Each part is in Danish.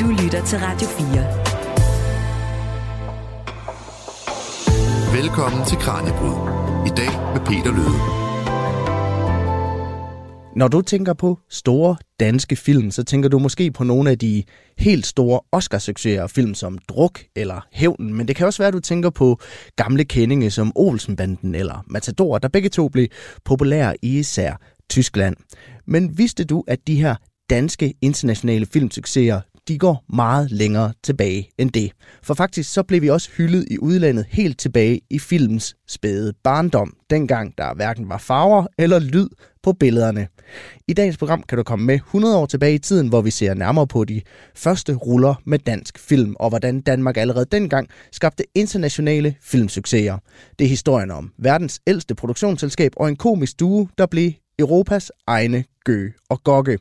Du lytter til Radio 4. Velkommen til Kranjebrud. I dag med Peter Løde. Når du tænker på store danske film, så tænker du måske på nogle af de helt store Oscar-succeser, film som Druk eller Hævnen, men det kan også være, at du tænker på gamle kendinge som Olsenbanden eller Matador, der begge to blev populære i især Tyskland. Men vidste du, at de her danske internationale filmsucceser, de går meget længere tilbage end det. For faktisk så blev vi også hyldet i udlandet helt tilbage i filmens spæde barndom, dengang der hverken var farver eller lyd på billederne. I dagens program kan du komme med 100 år tilbage i tiden, hvor vi ser nærmere på de første ruller med dansk film, og hvordan Danmark allerede dengang skabte internationale filmsucceser. Det er historien om verdens ældste produktionsselskab og en komisk duo, der blev Europas egne Gø og Gokke.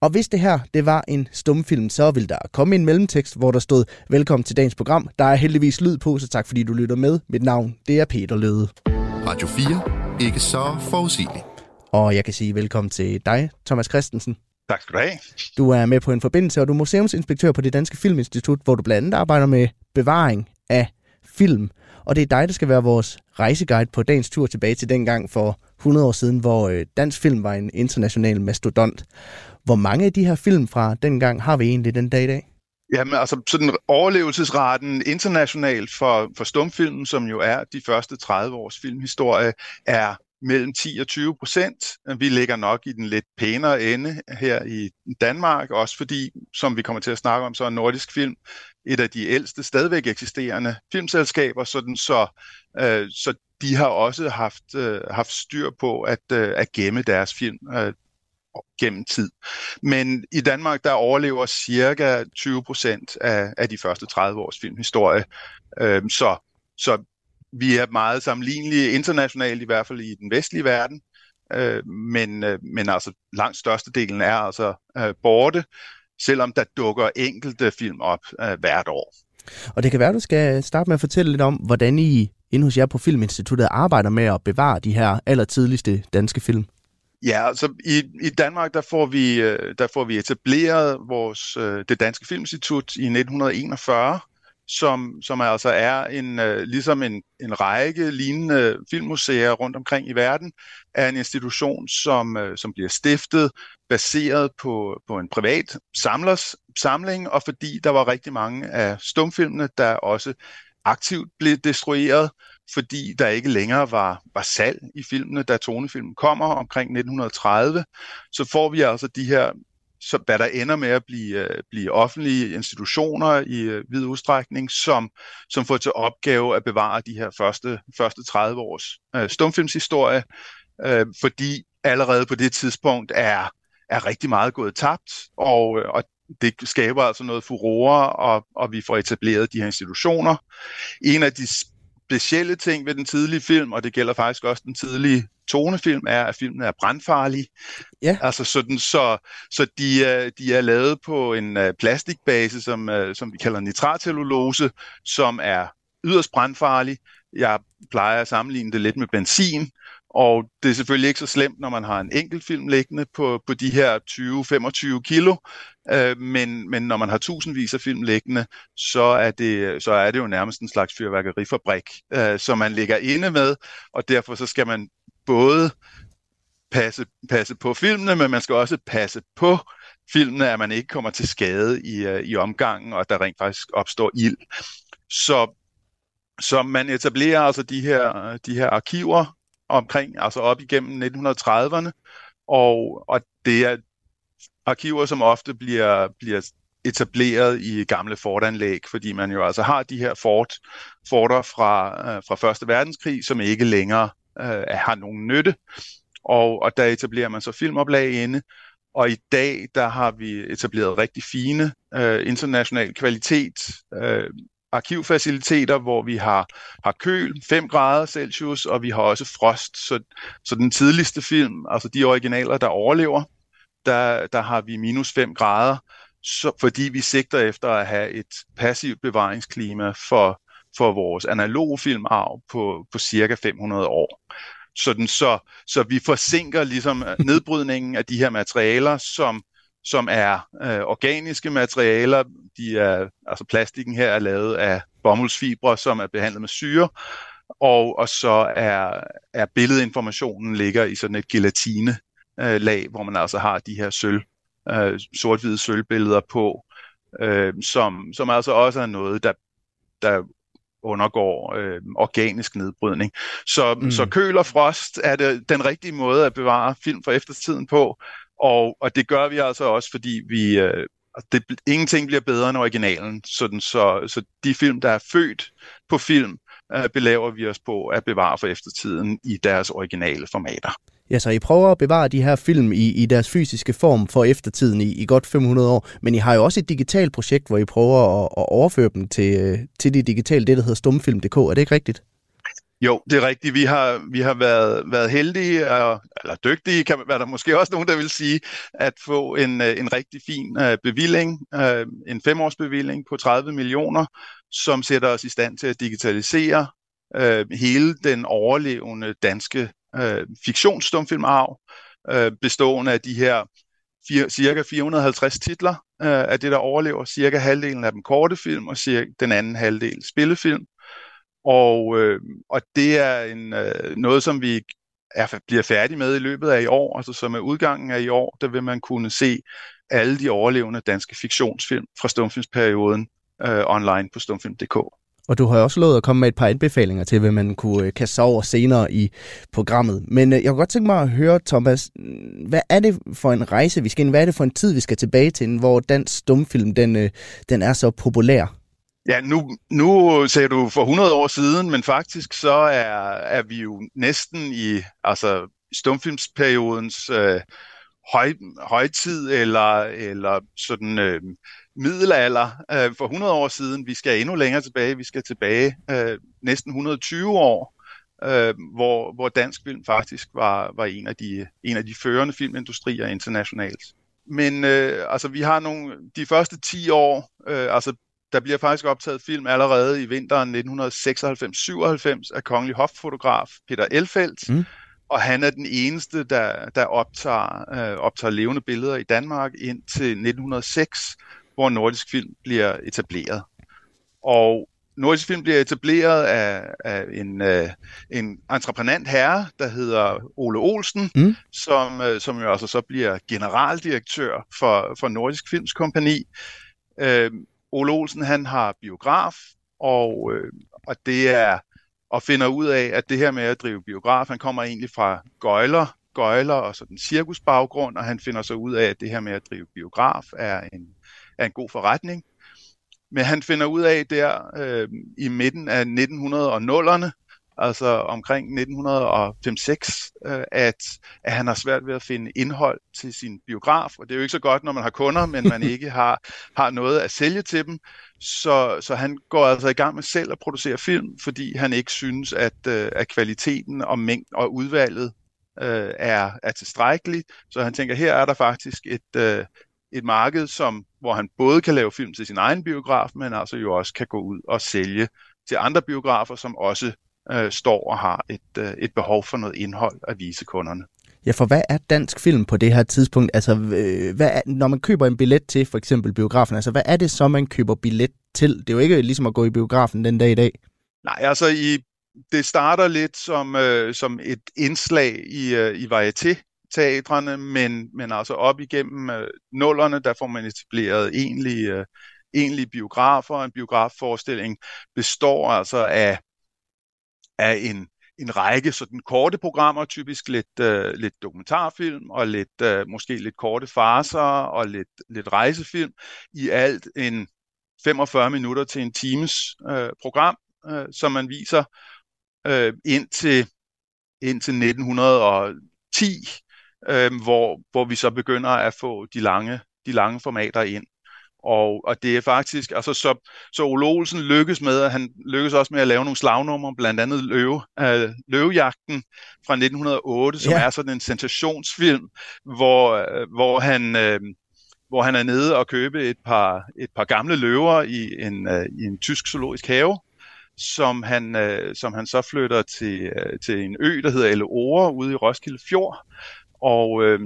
Og hvis det her det var en stumfilm, så vil der komme en mellemtekst, hvor der stod Velkommen til dagens program. Der er heldigvis lyd på, så tak fordi du lytter med. Mit navn det er Peter Løde. Radio 4. Ikke så forudsigeligt. Og jeg kan sige velkommen til dig, Thomas Christensen. Tak skal du have. Du er med på en forbindelse, og du er museumsinspektør på det Danske Filminstitut, hvor du blandt andet arbejder med bevaring af film. Og det er dig, der skal være vores rejseguide på dagens tur tilbage til dengang for 100 år siden, hvor øh, dansk film var en international mastodont. Hvor mange af de her film fra dengang har vi egentlig den dag i dag? Jamen, altså sådan overlevelsesraten internationalt for, for stumfilmen, som jo er de første 30 års filmhistorie, er mellem 10 og 20 procent. Vi ligger nok i den lidt pænere ende her i Danmark, også fordi, som vi kommer til at snakke om, så er Nordisk Film et af de ældste stadigvæk eksisterende filmselskaber, sådan så, øh, så de har også haft, øh, haft styr på at, øh, at gemme deres film øh, gennem tid. Men i Danmark, der overlever cirka 20 procent af, af de første 30 års filmhistorie. Øh, så, så vi er meget sammenlignelige internationalt, i hvert fald i den vestlige verden. Øh, men, øh, men altså langt størstedelen er altså øh, borte, selvom der dukker enkelte film op øh, hvert år. Og det kan være, du skal starte med at fortælle lidt om, hvordan I inde hos jer på Filminstituttet arbejder med at bevare de her allertidligste danske film. Ja, altså i, i Danmark, der får, vi, øh, der får vi etableret vores, øh, det Danske Filminstitut i 1941, som, som altså er en, uh, ligesom en, en række lignende filmmuseer rundt omkring i verden, er en institution, som, øh, som bliver stiftet baseret på, på en privat samlers samling, og fordi der var rigtig mange af stumfilmene, der også aktivt blev destrueret, fordi der ikke længere var, var salg i filmene, da tonefilmen kommer omkring 1930, så får vi altså de her så, hvad der ender med at blive, øh, blive offentlige institutioner i øh, vid udstrækning, som, som får til opgave at bevare de her første, første 30 års øh, stumfilmshistorie, øh, fordi allerede på det tidspunkt er, er rigtig meget gået tabt, og, øh, og det skaber altså noget furore, og, og vi får etableret de her institutioner. En af de specielle ting ved den tidlige film, og det gælder faktisk også den tidlige tonefilm, er, at filmen er brandfarlig. Ja. Altså sådan, så, så de, er, de er lavet på en uh, plastikbase, som, uh, som vi kalder nitratcellulose, som er yderst brandfarlig. Jeg plejer at sammenligne det lidt med benzin, og det er selvfølgelig ikke så slemt, når man har en enkelt film liggende på, på de her 20-25 kilo, øh, men, men når man har tusindvis af film liggende, så er det, så er det jo nærmest en slags fyrværkerifabrik, øh, som man ligger inde med, og derfor så skal man både passe, passe på filmene, men man skal også passe på filmene, at man ikke kommer til skade i, øh, i omgangen, og at der rent faktisk opstår ild. Så, så man etablerer altså de her, de her arkiver omkring, altså op igennem 1930'erne, og, og det er arkiver, som ofte bliver, bliver etableret i gamle fortanlæg, fordi man jo altså har de her fort, forter fra, øh, fra Første Verdenskrig, som ikke længere øh, har nogen nytte, og, og der etablerer man så filmoplag inde, og i dag, der har vi etableret rigtig fine øh, international kvalitet øh, arkivfaciliteter, hvor vi har, har køl 5 grader Celsius, og vi har også frost. Så, så den tidligste film, altså de originaler, der overlever, der, der har vi minus 5 grader, så, fordi vi sigter efter at have et passivt bevaringsklima for, for vores analoge filmarv på, på cirka 500 år. Sådan så, så vi forsinker ligesom nedbrydningen af de her materialer, som, som er øh, organiske materialer. De er, altså plastikken her er lavet af bomuldsfibre, som er behandlet med syre, og, og så er, er billedinformationen ligger i sådan et gelatine øh, lag, hvor man altså har de her sølv, øh, sort-hvide sølvbilleder på, øh, som, som altså også er noget, der, der undergår øh, organisk nedbrydning. Så, mm. så køl og frost er det den rigtige måde at bevare film fra eftertiden på, og, og det gør vi altså også, fordi vi, øh, det, ingenting bliver bedre end originalen, sådan, så, så de film, der er født på film, øh, belaver vi os på at bevare for eftertiden i deres originale formater. Ja, så I prøver at bevare de her film i, i deres fysiske form for eftertiden i, i godt 500 år, men I har jo også et digitalt projekt, hvor I prøver at, at overføre dem til, øh, til det digitale, det der hedder stumfilm.dk. Er det ikke rigtigt? Jo, det er rigtigt. Vi har, vi har været, været heldige, eller dygtige, kan være der måske også nogen, der vil sige, at få en, øh, en rigtig fin uh, bevilling, øh, en femårsbevilling på 30 millioner, som sætter os i stand til at digitalisere hele den overlevende danske uh, fiktionsstumfilmarv, bestående af de her fire, cirka 450 titler af det, der overlever. Cirka halvdelen af dem korte film, og cirka den anden halvdel spillefilm. Og, øh, og det er en, øh, noget, som vi er, bliver færdige med i løbet af i år. Altså så med udgangen af i år, der vil man kunne se alle de overlevende danske fiktionsfilm fra stumfilmsperioden øh, online på stumfilm.dk. Og du har også lovet at komme med et par anbefalinger til, hvad man kunne øh, kaste sig over senere i programmet. Men øh, jeg kunne godt tænke mig at høre, Thomas, mm, hvad er det for en rejse, vi skal ind? Hvad er det for en tid, vi skal tilbage til, hvor dansk stumfilm den, øh, den er så populær? Ja, nu, nu sagde du for 100 år siden, men faktisk så er, er vi jo næsten i altså stumfilmsperiodens øh, høj, højtid eller, eller sådan øh, middelalder øh, for 100 år siden. Vi skal endnu længere tilbage. Vi skal tilbage øh, næsten 120 år, øh, hvor, hvor dansk film faktisk var, var en, af de, en af de førende filmindustrier internationalt. Men øh, altså, vi har nogle, de første 10 år, øh, altså der bliver faktisk optaget film allerede i vinteren 1996-97 af kongelig hoffotograf Peter Elfeldt. Mm. Og han er den eneste, der, der optager, øh, optager levende billeder i Danmark indtil 1906, hvor Nordisk Film bliver etableret. Og Nordisk Film bliver etableret af, af en, øh, en entreprenant herre, der hedder Ole Olsen, mm. som, øh, som jo altså så bliver generaldirektør for, for Nordisk Films Kompani. Øh, Ole Olsen han har biograf, og, øh, og det er og finder ud af, at det her med at drive biograf, han kommer egentlig fra gøjler, gøjler og sådan cirkusbaggrund, og han finder så ud af, at det her med at drive biograf er en, er en god forretning. Men han finder ud af der øh, i midten af 1900'erne, altså omkring 1905-6, øh, at, at han har svært ved at finde indhold til sin biograf. Og det er jo ikke så godt, når man har kunder, men man ikke har, har noget at sælge til dem. Så, så han går altså i gang med selv at producere film, fordi han ikke synes, at, øh, at kvaliteten og mængden og udvalget øh, er, er tilstrækkeligt. Så han tænker, her er der faktisk et, øh, et marked, som, hvor han både kan lave film til sin egen biograf, men altså jo også kan gå ud og sælge til andre biografer, som også øh, står og har et, øh, et behov for noget indhold at vise kunderne. Ja, for hvad er dansk film på det her tidspunkt? Altså, øh, hvad er, når man køber en billet til for eksempel biografen, altså hvad er det så, man køber billet til? Det er jo ikke ligesom at gå i biografen den dag i dag. Nej, altså i, det starter lidt som, øh, som et indslag i, øh, i varieté teatrene, men, men altså op igennem øh, nullerne, der får man etableret egentlige, øh, egentlige biografer. En biografforestilling består altså af af en, en række sådan korte programmer, typisk lidt, øh, lidt dokumentarfilm og lidt øh, måske lidt korte farser og lidt, lidt rejsefilm. I alt en 45 minutter til en times øh, program, øh, som man viser øh, indtil, indtil 1910, øh, hvor, hvor vi så begynder at få de lange, de lange formater ind. Og, og det er faktisk, altså så, så Ole Olsen lykkes med, at han lykkes også med at lave nogle slagnumre, blandt andet Løve, øh, Løvejagten fra 1908, som ja. er sådan en sensationsfilm, hvor, øh, hvor han... Øh, hvor han er nede og købe et par, et par gamle løver i en, øh, i en tysk zoologisk have, som han, øh, som han så flytter til, øh, til en ø, der hedder Elleore, ude i Roskilde Fjord. Og, øh,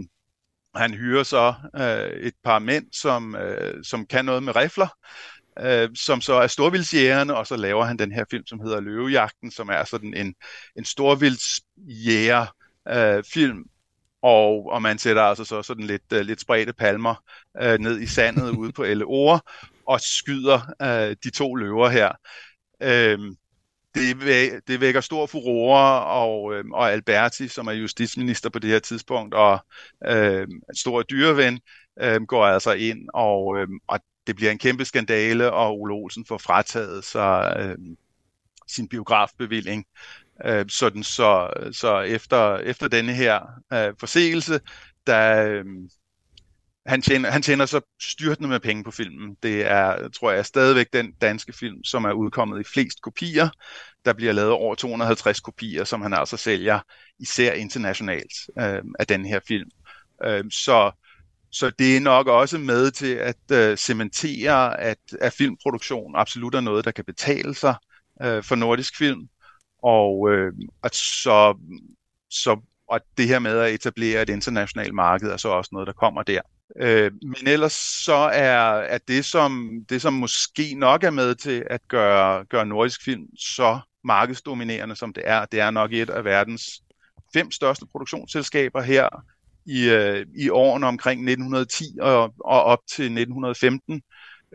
han hyrer så øh, et par mænd, som, øh, som kan noget med rifler, øh, som så er storvildsjægerne, og så laver han den her film, som hedder Løvejagten, som er sådan en, en storvildsjæger øh, film, og, og man sætter altså så sådan lidt, øh, lidt spredte palmer øh, ned i sandet ude på Elleore, og skyder øh, de to løver her. Øh, det, det vækker stor furore, og, øh, og Alberti, som er justitsminister på det her tidspunkt, og øh, stor dyreven, øh, går altså ind, og, øh, og det bliver en kæmpe skandale, og Ole Olsen får frataget sig øh, sin biografbevilling. Øh, sådan så, så efter, efter denne her øh, forseelse, der, øh, han, tjener, han tjener så styrtende med penge på filmen. Det er, tror jeg, stadigvæk den danske film, som er udkommet i flest kopier. Der bliver lavet over 250 kopier, som han altså sælger, især internationalt, øh, af den her film. Øh, så, så det er nok også med til at øh, cementere, at, at filmproduktion absolut er noget, der kan betale sig øh, for nordisk film. Og øh, at så, så og det her med at etablere et internationalt marked er så også noget, der kommer der. Øh, men ellers så er, er det, som, det, som måske nok er med til at gøre, gøre nordisk film så markedsdominerende, som det er, det er nok et af verdens fem største produktionsselskaber her i, øh, i årene omkring 1910 og, og op til 1915,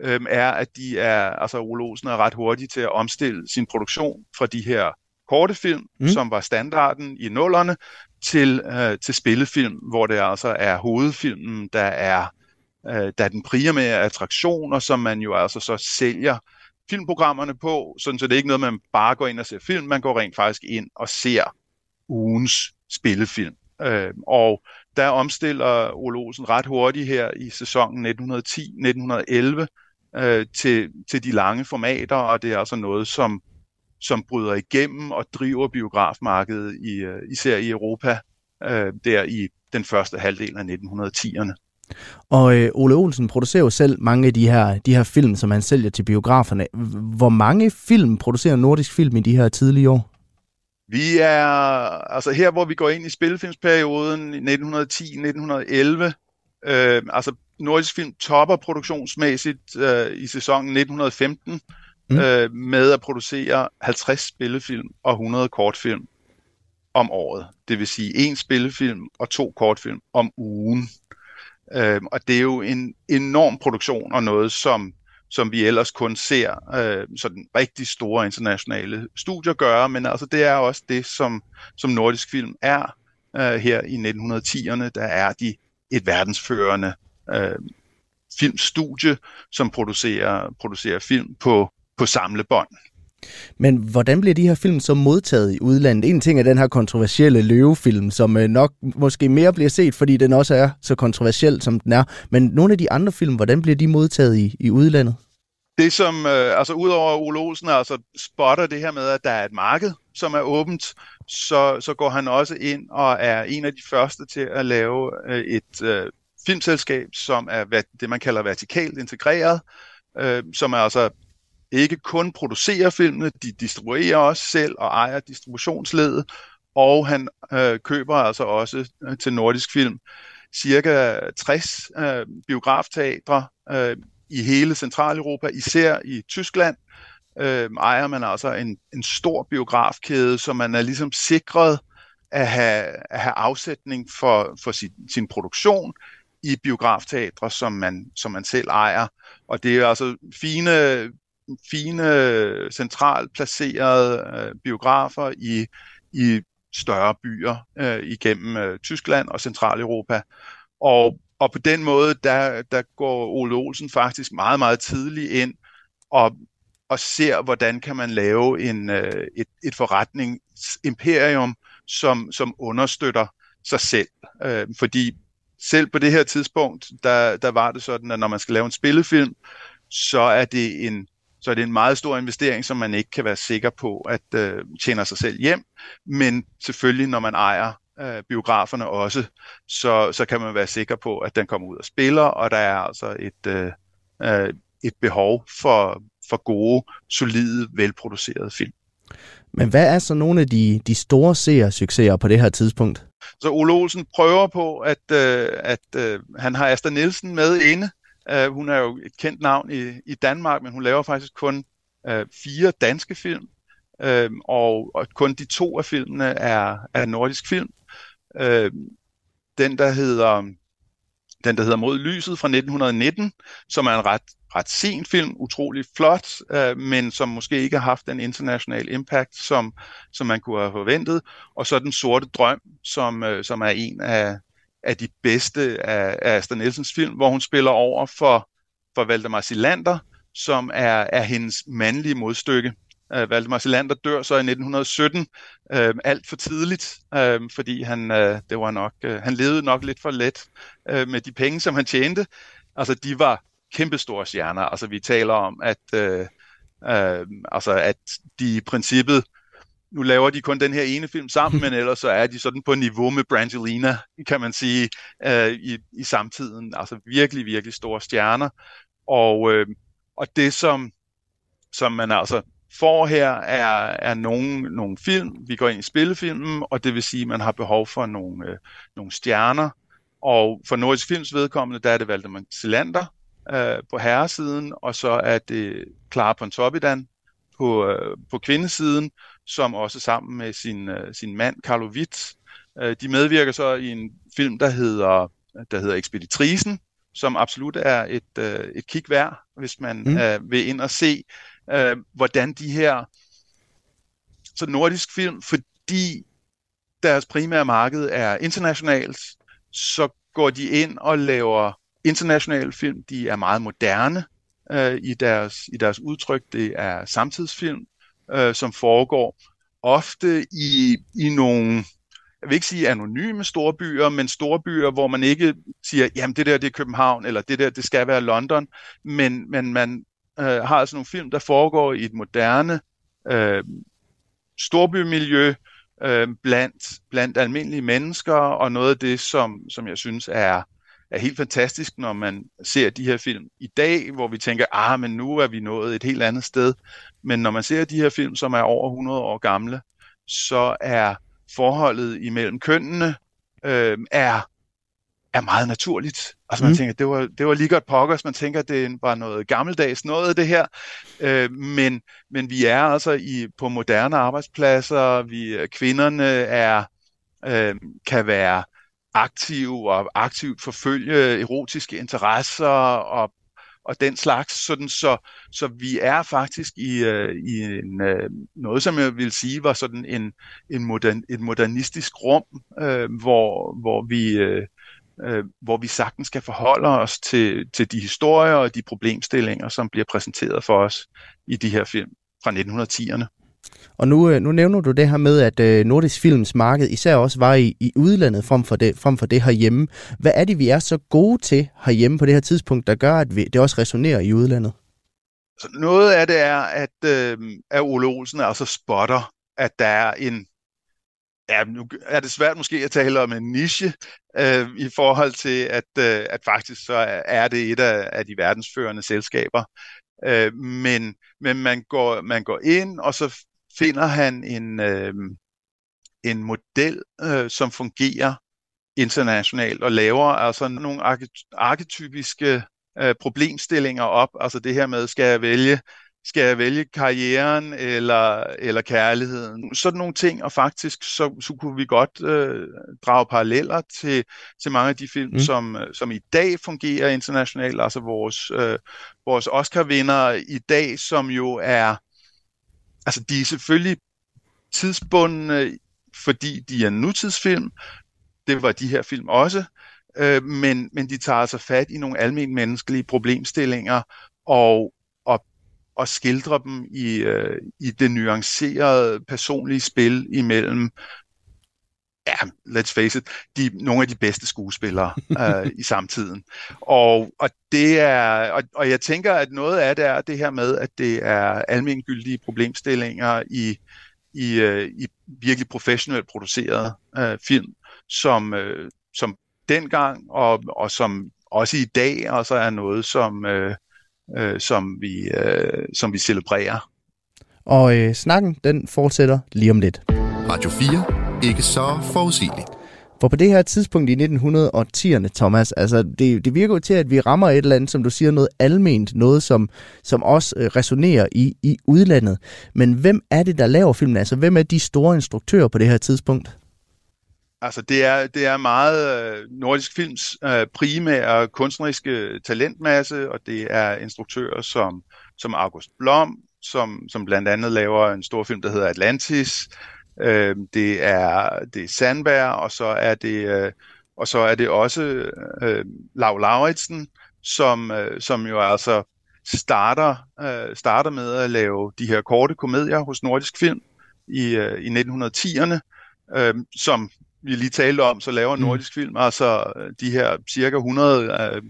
øh, er, at de er, altså Ole Olsen er ret hurtige til at omstille sin produktion fra de her korte film, mm. som var standarden i nullerne, til, øh, til spillefilm, hvor det altså er hovedfilmen, der er, øh, der er den primære attraktion, og som man jo altså så sælger filmprogrammerne på, sådan så det er ikke noget, man bare går ind og ser film, man går rent faktisk ind og ser ugens spillefilm. Øh, og der omstiller Ole Olsen ret hurtigt her i sæsonen 1910-1911 øh, til, til de lange formater, og det er altså noget, som som bryder igennem og driver biografmarkedet i, øh, især i Europa øh, der i den første halvdel af 1910'erne. Og øh, Ole Olsen producerer jo selv mange af de her, de her film, som han sælger til biograferne. Hvor mange film producerer Nordisk Film i de her tidlige år? Vi er, altså her hvor vi går ind i spillefilmsperioden 1910-1911, øh, altså Nordisk Film topper produktionsmæssigt øh, i sæsonen 1915, mm. øh, med at producere 50 spillefilm og 100 kortfilm om året. Det vil sige en spillefilm og to kortfilm om ugen. Øh, og det er jo en enorm produktion og noget, som, som vi ellers kun ser øh, sådan rigtig store internationale studier gøre, men altså det er også det, som, som nordisk film er øh, her i 1910'erne. Der er de et verdensførende øh, filmstudie, som producerer, producerer film på på samlebånd. Men hvordan bliver de her film så modtaget i udlandet? En ting er den her kontroversielle løvefilm, som øh, nok måske mere bliver set, fordi den også er så kontroversiel, som den er. Men nogle af de andre film, hvordan bliver de modtaget i, i udlandet? Det som, øh, altså udover Ole Olsen altså spotter det her med, at der er et marked, som er åbent, så, så går han også ind og er en af de første til at lave øh, et øh, filmselskab, som er det, man kalder vertikalt integreret, øh, som er altså ikke kun producerer filmene, de distribuerer også selv og ejer distributionsledet, og han øh, køber altså også øh, til Nordisk Film cirka 60 øh, biografteatre øh, i hele Centraleuropa, især i Tyskland, øh, ejer man altså en, en stor biografkæde, så man er ligesom sikret at have, at have afsætning for, for sin, sin produktion i biografteatre, som man, som man selv ejer. Og det er altså fine fine, centralt placerede øh, biografer i, i større byer øh, igennem øh, Tyskland og Centraleuropa. Og, og på den måde, der, der går Ole Olsen faktisk meget, meget tidligt ind og, og ser, hvordan kan man lave en, øh, et, et forretningsimperium, som, som understøtter sig selv. Øh, fordi selv på det her tidspunkt, der, der var det sådan, at når man skal lave en spillefilm, så er det en så er det en meget stor investering, som man ikke kan være sikker på at øh, tjene sig selv hjem. Men selvfølgelig, når man ejer øh, biograferne også, så, så kan man være sikker på, at den kommer ud og spiller, og der er altså et, øh, øh, et behov for, for gode, solide, velproducerede film. Men hvad er så nogle af de, de store seersucceser på det her tidspunkt? Så Ole Olsen prøver på, at, øh, at øh, han har Asta Nielsen med inde. Uh, hun er jo et kendt navn i, i Danmark, men hun laver faktisk kun uh, fire danske film, uh, og, og kun de to af filmene er, er nordisk film. Uh, den, der hedder den, der hedder Mod lyset fra 1919, som er en ret, ret sen film, utrolig flot, øh, men som måske ikke har haft den international impact, som, som man kunne have forventet. Og så Den Sorte Drøm, som, øh, som er en af, af de bedste af, af Astrid Nielsens film, hvor hun spiller over for, for Valdemar Silander, som er, er hendes mandlige modstykke. Uh, Valdemar Silander dør så i 1917 uh, øh, alt for tidligt, uh, fordi han, uh, det var nok, uh, han levede nok lidt for let uh, med de penge, som han tjente. Altså, de var kæmpestore stjerner. Altså, vi taler om, at, uh, uh, altså, at de i princippet, nu laver de kun den her ene film sammen, men ellers så er de sådan på niveau med Brangelina, kan man sige, uh, i, i samtiden. Altså, virkelig, virkelig store stjerner. Og, uh, og det, som, som man altså får her, er, er nogle, nogle film. Vi går ind i spillefilmen, og det vil sige, at man har behov for nogle, øh, nogle stjerner. Og for Nordisk Films vedkommende, der er det Valdemar Silander øh, på herresiden, og så er det Clara Pontoppidan på, øh, på kvindesiden, som også sammen med sin, øh, sin mand, Carlo Witt, øh, de medvirker så i en film, der hedder, der hedder Ekspeditrisen, som absolut er et, øh, et kig værd, hvis man mm. øh, vil ind og se øh, hvordan de her så nordisk film, fordi deres primære marked er internationalt, så går de ind og laver internationale film. De er meget moderne øh, i, deres, i deres udtryk. Det er samtidsfilm, øh, som foregår ofte i, i nogle, jeg vil ikke sige anonyme storbyer, men storbyer, hvor man ikke siger, jamen det der det er København, eller det der det skal være London, men, men man øh, har altså nogle film, der foregår i et moderne øh, storbymiljø øh, blandt, blandt almindelige mennesker, og noget af det, som, som jeg synes er, er helt fantastisk, når man ser de her film i dag, hvor vi tænker, ah, men nu er vi nået et helt andet sted. Men når man ser de her film, som er over 100 år gamle, så er forholdet imellem kønnene øh, er er meget naturligt. Altså man mm. tænker, det var, det var lige godt pokkers, man tænker, det var noget gammeldags noget det her, øh, men, men vi er altså i, på moderne arbejdspladser, vi, kvinderne er, øh, kan være aktive og aktivt forfølge erotiske interesser og, og den slags, sådan så, så vi er faktisk i, øh, i en, øh, noget, som jeg vil sige var sådan en, en modern, et modernistisk rum, øh, hvor, hvor vi øh, øh, hvor vi sagtens skal forholde os til, til de historier og de problemstillinger, som bliver præsenteret for os i de her film fra 1910'erne. Og nu, øh, nu nævner du det her med, at øh, Nordisk Films marked især også var i, i udlandet frem for, det, frem for det herhjemme. Hvad er det, vi er så gode til herhjemme på det her tidspunkt, der gør, at vi, det også resonerer i udlandet? Så noget af det er, at, øh, at Ole Olsen altså spotter, at der er en Ja, nu er det svært måske at tale om en niche øh, i forhold til, at, øh, at faktisk så er det et af, af de verdensførende selskaber. Øh, men men man, går, man går ind, og så finder han en, øh, en model, øh, som fungerer internationalt og laver altså nogle arketypiske øh, problemstillinger op. Altså det her med, skal jeg vælge skal jeg vælge karrieren eller, eller kærligheden? Sådan nogle ting, og faktisk så, så kunne vi godt øh, drage paralleller til, til mange af de film, mm. som, som i dag fungerer internationalt, altså vores, øh, vores Oscar-vinder i dag, som jo er, altså de er selvfølgelig tidsbundne, fordi de er nutidsfilm, det var de her film også, øh, men, men de tager altså fat i nogle almindelige menneskelige problemstillinger, og og og skildrer dem i, øh, i det nuancerede personlige spil imellem ja, let's face it, de, nogle af de bedste skuespillere øh, i samtiden. Og, og det er, og, og jeg tænker, at noget af det er det her med, at det er almengyldige problemstillinger i, i, øh, i virkelig professionelt producerede øh, film, som, øh, som dengang og, og som også i dag også er noget, som, øh, øh, som, vi, øh, som vi celebrerer. Og øh, snakken, den fortsætter lige om lidt. Radio 4. Ikke så forudsigeligt. For på det her tidspunkt i 1910'erne, Thomas, altså det, det virker jo til, at vi rammer et eller andet, som du siger, noget alment, noget som, som også øh, resonerer i, i udlandet. Men hvem er det, der laver filmen? Altså hvem er de store instruktører på det her tidspunkt? Altså det er, det er meget øh, Nordisk Films øh, primære kunstneriske talentmasse, og det er instruktører som, som August Blom, som, som blandt andet laver en stor film, der hedder Atlantis, Øh, det er det er Sandberg, og så er det øh, og så er det også øh, Lau Lauritsen, som øh, som jo altså starter øh, starter med at lave de her korte komedier hos Nordisk Film i øh, i 1910'erne, øh, som vi lige talte om, så laver mm. Nordisk Film altså øh, de her cirka 100 øh,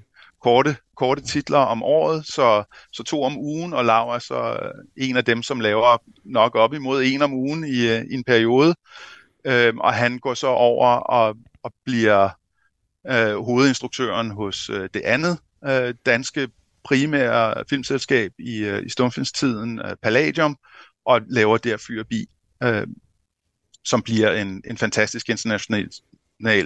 korte, korte titler om året, så, så to om ugen, og Lav er så øh, en af dem, som laver nok op imod en om ugen i, øh, i en periode. Øhm, og han går så over og, og bliver øh, hovedinstruktøren hos øh, det andet øh, danske primære filmselskab i, øh, i stumfilmstiden, øh, Palladium, og laver der Fyrbi, øh, som bliver en, en fantastisk international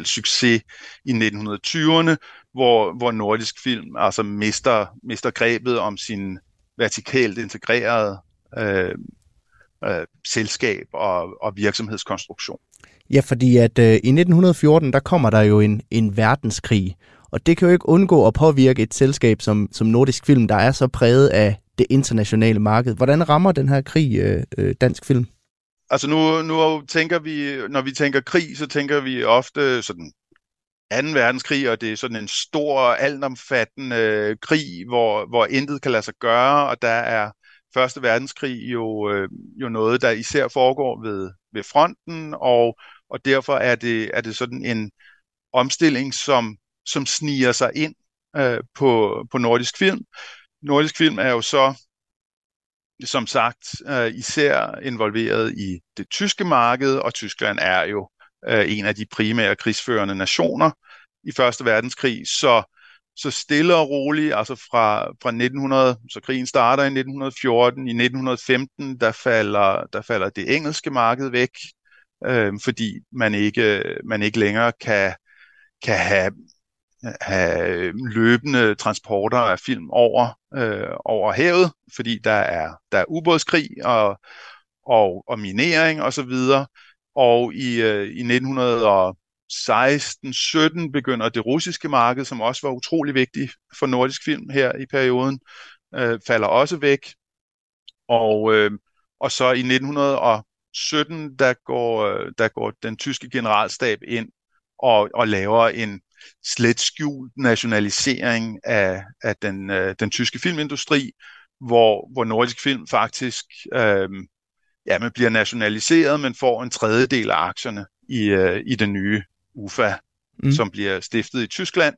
succes i 1920'erne, hvor, hvor nordisk film altså mister, mister grebet om sin vertikalt integrerede øh, øh, selskab og, og virksomhedskonstruktion. Ja, fordi at øh, i 1914, der kommer der jo en, en verdenskrig, og det kan jo ikke undgå at påvirke et selskab som, som Nordisk Film, der er så præget af det internationale marked. Hvordan rammer den her krig øh, øh, dansk film? Altså nu, nu tænker vi, når vi tænker krig, så tænker vi ofte sådan 2. verdenskrig, og det er sådan en stor, altomfattende øh, krig, hvor, hvor intet kan lade sig gøre, og der er Første verdenskrig jo, øh, jo noget, der især foregår ved, ved fronten, og, og derfor er det, er det sådan en omstilling, som, som sniger sig ind øh, på, på nordisk film. Nordisk film er jo så som sagt øh, især involveret i det tyske marked, og Tyskland er jo øh, en af de primære krigsførende nationer i Første Verdenskrig, så så stille og roligt, altså fra, fra 1900, så krigen starter i 1914, i 1915, der falder, der falder det engelske marked væk, øh, fordi man ikke, man ikke længere kan, kan have, have løbende transporter af film over, øh, over havet, fordi der er, der er ubådskrig og, og, og minering osv., og, og i, øh, i 1916-17 begynder det russiske marked, som også var utrolig vigtigt for nordisk film her i perioden, øh, falder også væk. Og, øh, og så i 1917, der går, øh, der går den tyske generalstab ind og, og laver en slet skjult nationalisering af, af den, øh, den tyske filmindustri, hvor, hvor nordisk film faktisk øh, ja, man bliver nationaliseret, men får en tredjedel af aktierne i, øh, i den nye UFA, mm. som bliver stiftet i Tyskland.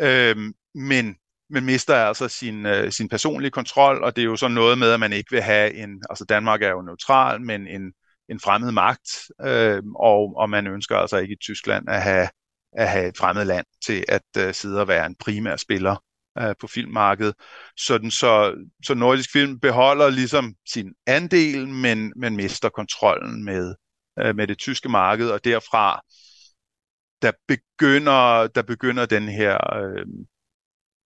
Øh, men men mister altså sin, øh, sin personlige kontrol, og det er jo så noget med, at man ikke vil have en, altså Danmark er jo neutral, men en, en fremmed magt, øh, og, og man ønsker altså ikke i Tyskland at have, at have et fremmed land til at øh, sidde og være en primær spiller øh, på filmmarkedet. Sådan så, så nordisk film beholder ligesom sin andel, men, men mister kontrollen med, øh, med det tyske marked, og derfra der begynder, der begynder den her øh,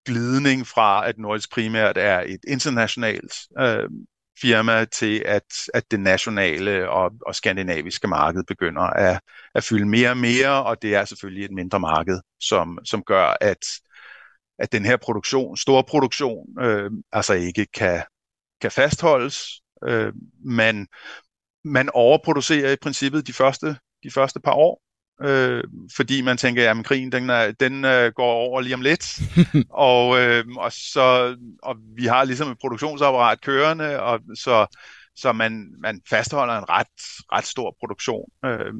glidning fra, at nordisk primært er et internationalt øh, firma til, at, at det nationale og, og skandinaviske marked begynder at, at fylde mere og mere, og det er selvfølgelig et mindre marked, som, som gør, at at den her produktion, store produktion, øh, altså ikke kan, kan fastholdes. Øh, man, man overproducerer i princippet de første, de første par år, øh, fordi man tænker, at krigen den, den øh, går over lige om lidt, og, øh, og, så, og vi har ligesom et produktionsapparat kørende, og så, så man, man fastholder en ret, ret stor produktion øh,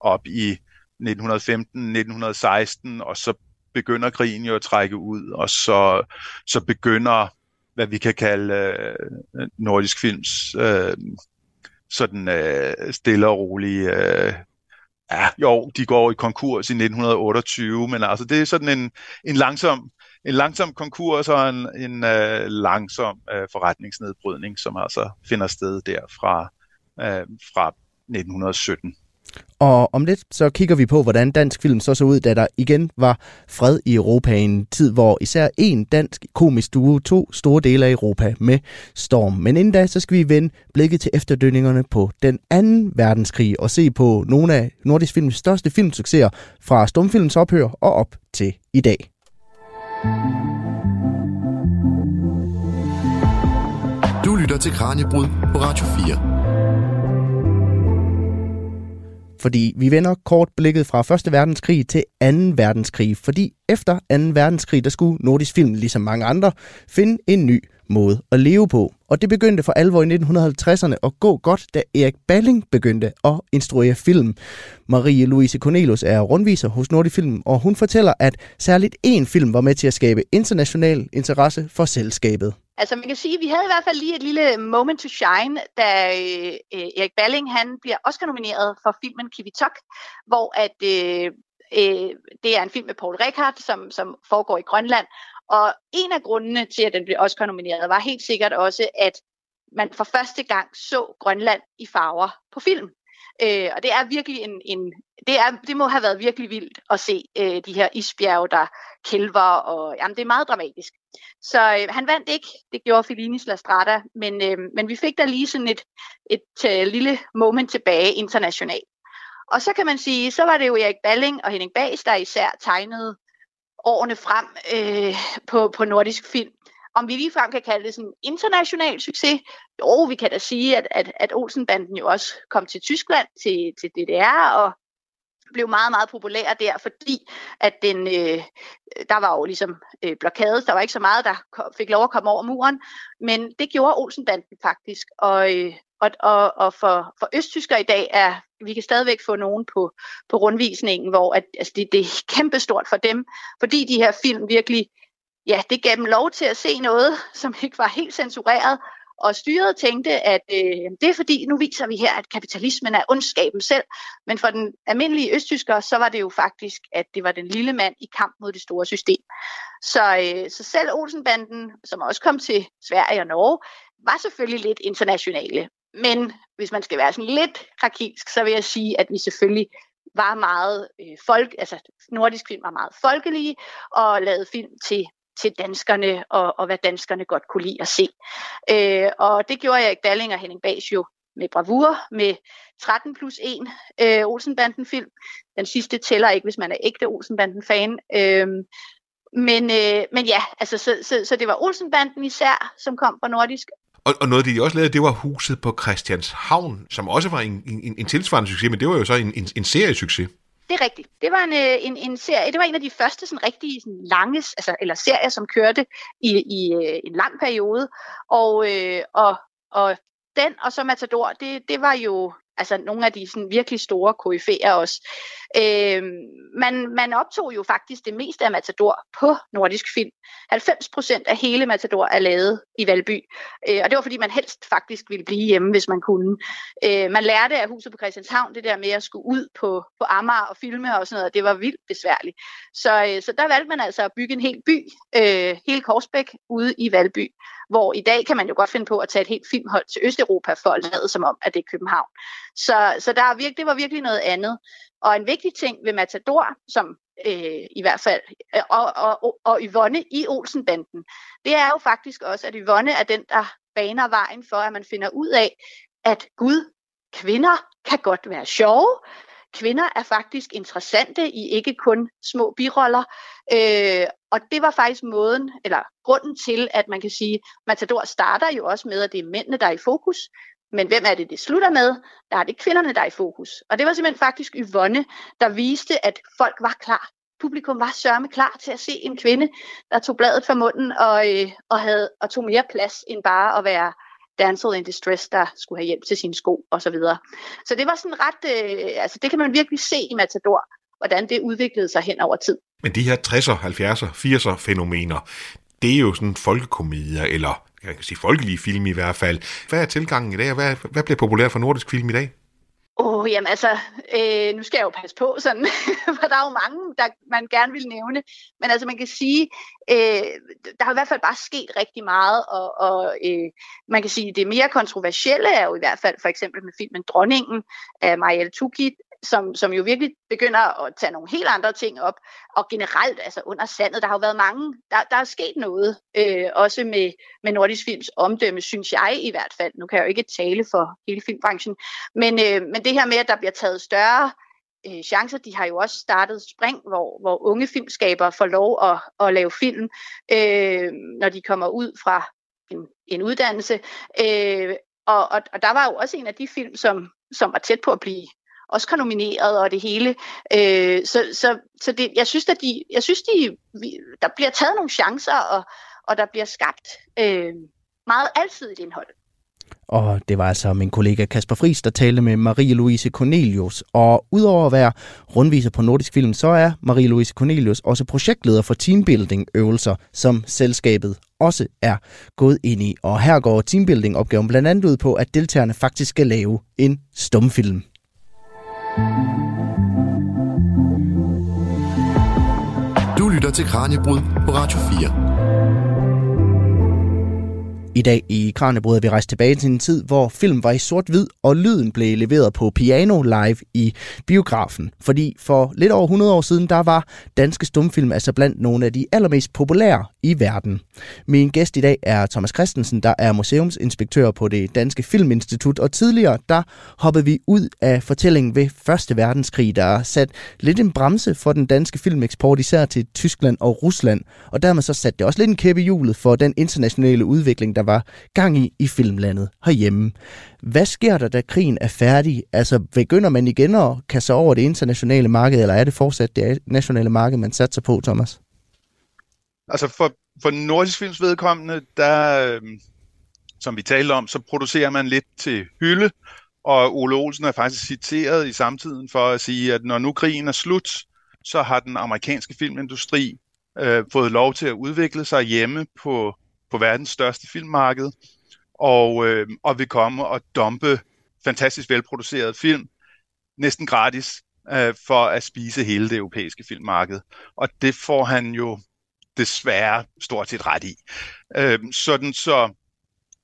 op i 1915, 1916, og så begynder krigen jo at trække ud, og så, så begynder, hvad vi kan kalde øh, nordisk films øh, sådan øh, stille og rolige øh, Ja, jo, de går i konkurs i 1928, men altså det er sådan en, en langsom en langsom konkurs og en, en uh, langsom uh, forretningsnedbrydning, som altså finder sted der fra, uh, fra 1917. Og om lidt så kigger vi på, hvordan dansk film så så ud, da der igen var fred i Europa i en tid, hvor især en dansk komisk duo tog store dele af Europa med storm. Men inden da, så skal vi vende blikket til efterdønningerne på den anden verdenskrig og se på nogle af Nordisk Films største filmsucceser fra stumfilmens ophør og op til i dag. Du lytter til Kranjebrud på Radio 4 fordi vi vender kort blikket fra 1. verdenskrig til 2. verdenskrig, fordi efter 2. verdenskrig, der skulle Nordisk Film, ligesom mange andre, finde en ny måde at leve på. Og det begyndte for alvor i 1950'erne at gå godt, da Erik Balling begyndte at instruere film. Marie Louise Cornelius er rundviser hos Nordisk Film, og hun fortæller, at særligt én film var med til at skabe international interesse for selskabet. Altså man kan sige, at vi havde i hvert fald lige et lille moment to shine, da øh, øh Erik Balling han bliver Oscar-nomineret for filmen Kivitok, hvor at øh, øh, det er en film med Paul Rickard, som, som foregår i Grønland. Og en af grundene til, at den blev Oscar-nomineret, var helt sikkert også, at man for første gang så Grønland i farver på film. Øh, og det er virkelig en, en det, er, det må have været virkelig vildt at se øh, de her isbjerge, der kælver, og jamen, det er meget dramatisk. Så øh, han vandt ikke, det gjorde Fellinis Lastrada, men, øh, men vi fik da lige sådan et, et øh, lille moment tilbage internationalt. Og så kan man sige, så var det jo Erik Balling og Henning Bags, der især tegnede årene frem øh, på, på nordisk film. Om vi ligefrem kan kalde det sådan en international succes? Jo, vi kan da sige, at, at, at Olsenbanden jo også kom til Tyskland, til, til DDR, og blev meget, meget populær der, fordi at den, øh, der var jo ligesom øh, blokade, der var ikke så meget, der kom, fik lov at komme over muren, men det gjorde Olsenbanden faktisk, og, øh, og, og, og for, for østtysker i dag er, vi kan stadigvæk få nogen på, på rundvisningen, hvor at, altså det, det er kæmpestort for dem, fordi de her film virkelig, ja, det gav dem lov til at se noget, som ikke var helt censureret, og styret tænkte, at øh, det er fordi, nu viser vi her, at kapitalismen er ondskaben selv. Men for den almindelige østtysker, så var det jo faktisk, at det var den lille mand i kamp mod det store system. Så, øh, så selv Olsenbanden, som også kom til Sverige og Norge, var selvfølgelig lidt internationale. Men hvis man skal være sådan lidt krakilsk, så vil jeg sige, at vi selvfølgelig var meget øh, folk, altså nordisk film var meget folkelige, og lavede film til til danskerne, og, og hvad danskerne godt kunne lide at se. Øh, og det gjorde jeg Dalling og Henning Bas jo med bravur, med 13 plus 1 øh, Olsenbanden-film. Den sidste tæller ikke, hvis man er ægte Olsenbanden-fan. Øh, men, øh, men ja, altså, så, så, så det var Olsenbanden især, som kom fra Nordisk. Og, og noget af det, de også lavede, det var huset på Christianshavn, som også var en, en, en tilsvarende succes, men det var jo så en, en, en seriesucces. Det er rigtigt. Det var en, øh, en, en serie, det var en af de første sådan rigtige sådan lange, altså, eller serier, som kørte i, i øh, en lang periode. Og, øh, og, og den og så Matador, det, det var jo altså nogle af de sådan, virkelig store koryfærer også. Øh, man, man optog jo faktisk det meste af Matador på nordisk film. 90 procent af hele Matador er lavet i Valby, øh, og det var fordi man helst faktisk ville blive hjemme, hvis man kunne. Øh, man lærte af huset på Christianshavn det der med at skulle ud på, på Amager og filme og sådan noget, det var vildt besværligt. Så, øh, så der valgte man altså at bygge en hel by, øh, hele Korsbæk, ude i Valby, hvor i dag kan man jo godt finde på at tage et helt filmhold til Østeuropa for at lade som om, at det er København. Så, så der er virkelig, det var virkelig noget andet. Og en vigtig ting ved Matador, som øh, i hvert fald, øh, og, og, og Yvonne i Olsenbanden, det er jo faktisk også, at Yvonne er den, der baner vejen for, at man finder ud af, at Gud, kvinder kan godt være sjove, kvinder er faktisk interessante i ikke kun små biroller. Øh, og det var faktisk måden, eller grunden til, at man kan sige, Matador starter jo også med, at det er mændene, der er i fokus. Men hvem er det, det slutter med? Der er det kvinderne, der er i fokus. Og det var simpelthen faktisk Yvonne, der viste, at folk var klar. Publikum var sørme klar til at se en kvinde, der tog bladet fra munden og, øh, og, havde, og tog mere plads end bare at være damsel in distress, der skulle have hjælp til sine sko osv. Så, videre. så det var sådan ret, øh, altså det kan man virkelig se i Matador, hvordan det udviklede sig hen over tid. Men de her 60'er, 70'er, 80'er fænomener, det er jo sådan folkekomedier, eller jeg kan sige folkelige film i hvert fald. Hvad er tilgangen i dag, og hvad, hvad bliver populært for nordisk film i dag? Åh, oh, jamen altså, øh, nu skal jeg jo passe på sådan, for der er jo mange, der man gerne vil nævne. Men altså, man kan sige, øh, der har i hvert fald bare sket rigtig meget, og, og øh, man kan sige, det mere kontroversielle er jo i hvert fald for eksempel med filmen Dronningen af Marielle Tukit, som, som jo virkelig begynder at tage nogle helt andre ting op. Og generelt, altså under sandet, der har jo været mange, der, der er sket noget, øh, også med, med Nordisk Films omdømme, synes jeg i hvert fald. Nu kan jeg jo ikke tale for hele filmbranchen, men, øh, men det her med, at der bliver taget større øh, chancer, de har jo også startet spring, hvor, hvor unge filmskabere får lov at, at lave film, øh, når de kommer ud fra en, en uddannelse. Øh, og, og, og der var jo også en af de film, som, som var tæt på at blive Oscar nomineret og det hele. Øh, så så, så det, jeg synes, at de, jeg synes de, der bliver taget nogle chancer, og, og der bliver skabt øh, meget alsidigt indhold. Og det var altså min kollega Kasper Friis, der talte med Marie-Louise Cornelius. Og udover at være rundviser på Nordisk Film, så er Marie-Louise Cornelius også projektleder for teambuilding-øvelser, som selskabet også er gået ind i. Og her går teambuilding-opgaven blandt andet ud på, at deltagerne faktisk skal lave en stumfilm. Du lytter til Kranjebrud på Radio 4. I dag i Kranjebrød er vi rejst tilbage til en tid, hvor film var i sort-hvid, og lyden blev leveret på piano live i biografen. Fordi for lidt over 100 år siden, der var danske stumfilm altså blandt nogle af de allermest populære i verden. Min gæst i dag er Thomas Christensen, der er museumsinspektør på det Danske Filminstitut, og tidligere der hoppede vi ud af fortællingen ved Første Verdenskrig, der sat lidt en bremse for den danske filmeksport, især til Tyskland og Rusland, og dermed så satte det også lidt en kæppe i hjulet for den internationale udvikling, der var gang i i filmlandet herhjemme. Hvad sker der, da krigen er færdig? Altså, begynder man igen at kaste over det internationale marked, eller er det fortsat det nationale marked, man satser på, Thomas? Altså, for, for Nordisk Films vedkommende, der, øh, som vi talte om, så producerer man lidt til hylde, og Ole Olsen er faktisk citeret i samtiden for at sige, at når nu krigen er slut, så har den amerikanske filmindustri øh, fået lov til at udvikle sig hjemme på på verdens største filmmarked, og, øh, og vil komme og dumpe fantastisk velproduceret film næsten gratis øh, for at spise hele det europæiske filmmarked. Og det får han jo desværre stort set ret i. Øh, sådan så,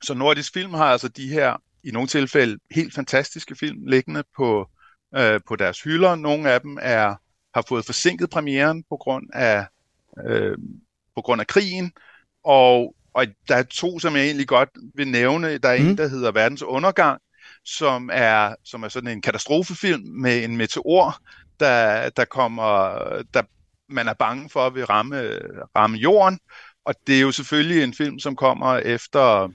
så Nordisk Film har altså de her, i nogle tilfælde, helt fantastiske film liggende på, øh, på deres hylder. Nogle af dem er har fået forsinket premieren på grund af, øh, på grund af krigen, og og der er to, som jeg egentlig godt vil nævne. Der er mm. en, der hedder Verdens Undergang, som er, som er sådan en katastrofefilm med en meteor, der, der kommer, der man er bange for at vil ramme, ramme jorden. Og det er jo selvfølgelig en film, som kommer efter,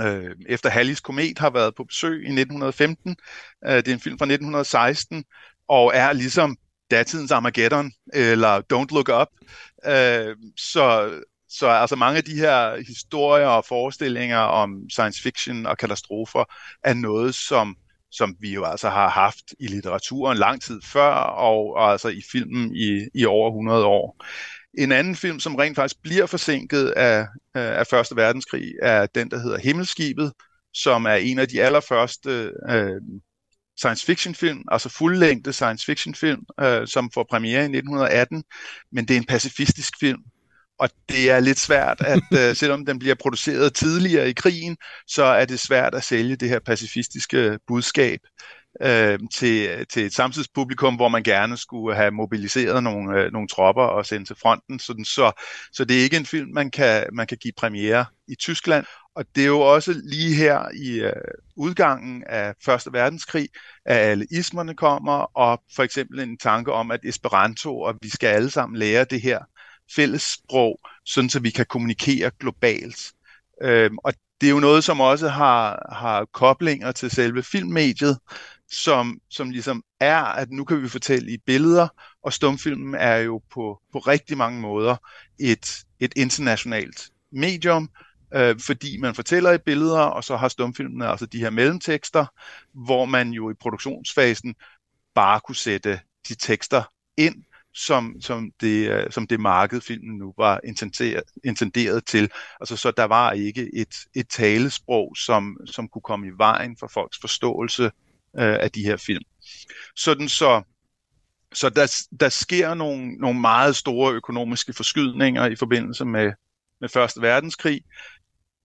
øh, efter Hallis komet har været på besøg i 1915. Øh, det er en film fra 1916, og er ligesom datidens Armageddon, eller Don't Look Up. Øh, så så altså mange af de her historier og forestillinger om science fiction og katastrofer er noget, som, som vi jo altså har haft i litteraturen lang tid før, og, og altså i filmen i, i over 100 år. En anden film, som rent faktisk bliver forsinket af, af Første Verdenskrig, er den, der hedder Himmelskibet, som er en af de allerførste øh, science fiction film, altså fuldlængde science fiction film, øh, som får premiere i 1918, men det er en pacifistisk film, og det er lidt svært, at uh, selvom den bliver produceret tidligere i krigen, så er det svært at sælge det her pacifistiske budskab uh, til, til et samtidspublikum, hvor man gerne skulle have mobiliseret nogle, uh, nogle tropper og sendt til fronten. Sådan, så, så det er ikke en film, man kan, man kan give premiere i Tyskland. Og det er jo også lige her i uh, udgangen af Første Verdenskrig, at alle ismerne kommer, og for eksempel en tanke om, at Esperanto, og vi skal alle sammen lære det her fælles sprog, sådan så vi kan kommunikere globalt. Øhm, og det er jo noget, som også har, har koblinger til selve filmmediet, som, som ligesom er, at nu kan vi fortælle i billeder, og stumfilmen er jo på, på rigtig mange måder et, et internationalt medium, øh, fordi man fortæller i billeder, og så har stumfilmen altså de her mellemtekster, hvor man jo i produktionsfasen bare kunne sætte de tekster ind, som, som, det, øh, som det marked, filmen nu var intenderet, intenderet til. Altså, så der var ikke et, et talesprog, som, som kunne komme i vejen for folks forståelse øh, af de her film. Sådan så, så der, der sker nogle, nogle meget store økonomiske forskydninger i forbindelse med, med Første Verdenskrig.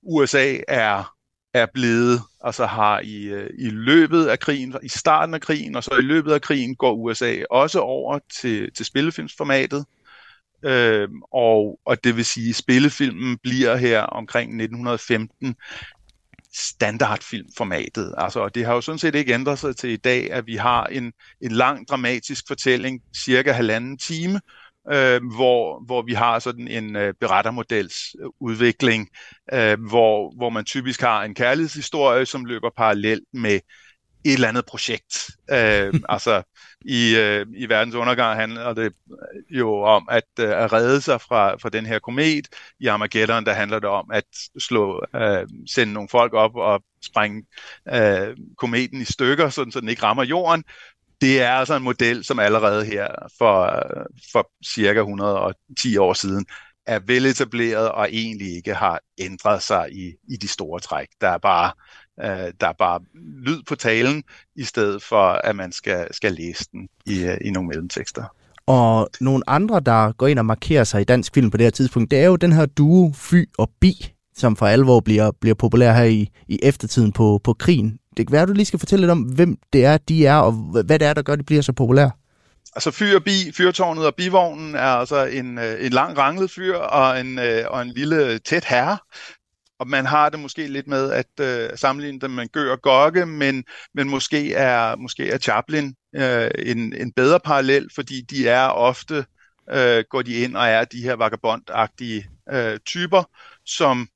USA er er blevet, altså har i, øh, i løbet af krigen, i starten af krigen, og så i løbet af krigen går USA også over til, til spillefilmsformatet. Øh, og, og det vil sige, at spillefilmen bliver her omkring 1915 standardfilmformatet. Altså, og det har jo sådan set ikke ændret sig til i dag, at vi har en, en lang dramatisk fortælling, cirka halvanden time, øh, hvor, hvor vi har sådan en øh, berettermodels øh, udvikling, øh, hvor, hvor man typisk har en kærlighedshistorie, som løber parallelt med et eller andet projekt. Øh, altså i, øh, i verdens undergang handler det jo om at, øh, at redde sig fra, fra den her komet. I Armageddon der handler det om at slå, øh, sende nogle folk op og sprænge øh, kometen i stykker, sådan, så den ikke rammer jorden det er altså en model, som allerede her for, for cirka 110 år siden er veletableret og egentlig ikke har ændret sig i, i de store træk. Der er bare øh, der er bare lyd på talen, i stedet for at man skal, skal læse den i, øh, i nogle mellemtekster. Og nogle andre, der går ind og markerer sig i dansk film på det her tidspunkt, det er jo den her duo Fy og Bi, som for alvor bliver, bliver populær her i, i eftertiden på, på krigen. Det kan være, at du lige skal fortælle lidt om, hvem det er, de er, og hvad det er, der gør, at de bliver så populære. Altså fyr og bi, fyrtårnet og bivognen er altså en, øh, en lang ranglet fyr og en, øh, og en lille tæt herre. Og man har det måske lidt med at øh, sammenligne dem med Gør og Gokke, men, men måske er, måske er Chaplin øh, en, en bedre parallel, fordi de er ofte, øh, går de ind og er de her vagabondagtige øh, typer, som